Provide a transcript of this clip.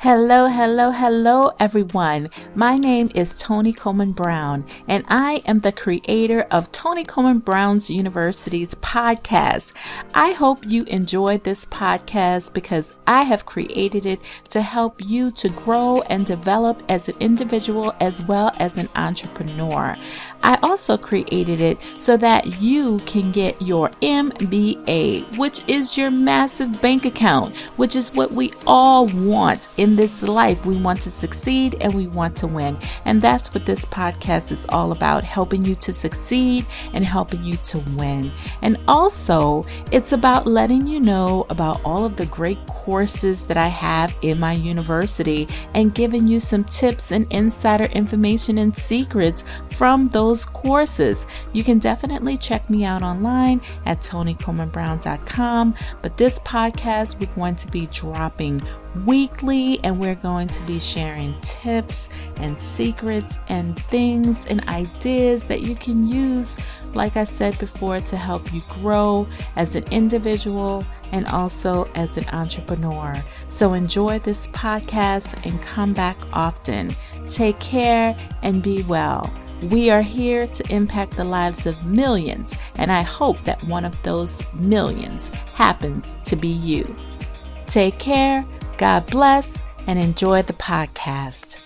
Hello, hello, hello, everyone. My name is Toni Coleman Brown, and I am the creator of Toni Coleman Brown's University's podcast. I hope you enjoyed this podcast because I have created it to help you to grow and develop as an individual as well as an entrepreneur. I also created it so that you can get your MBA, which is your massive bank account, which is what we all want in this life. We want to succeed and we want to win. And that's what this podcast is all about helping you to succeed and helping you to win. And also, it's about letting you know about all of the great courses that I have in my university and giving you some tips and insider information and secrets from those courses. You can definitely check me out online at tonicolemanbrown.com. But this podcast, we're going to be dropping weekly, and we're going to be sharing tips and secrets and things and ideas that you can use, like I said before, to help you grow as an individual and also as an entrepreneur. So enjoy this podcast and come back often. Take care and be well. We are here to impact the lives of millions, and I hope that one of those millions happens to be you. Take care God bless and enjoy the podcast.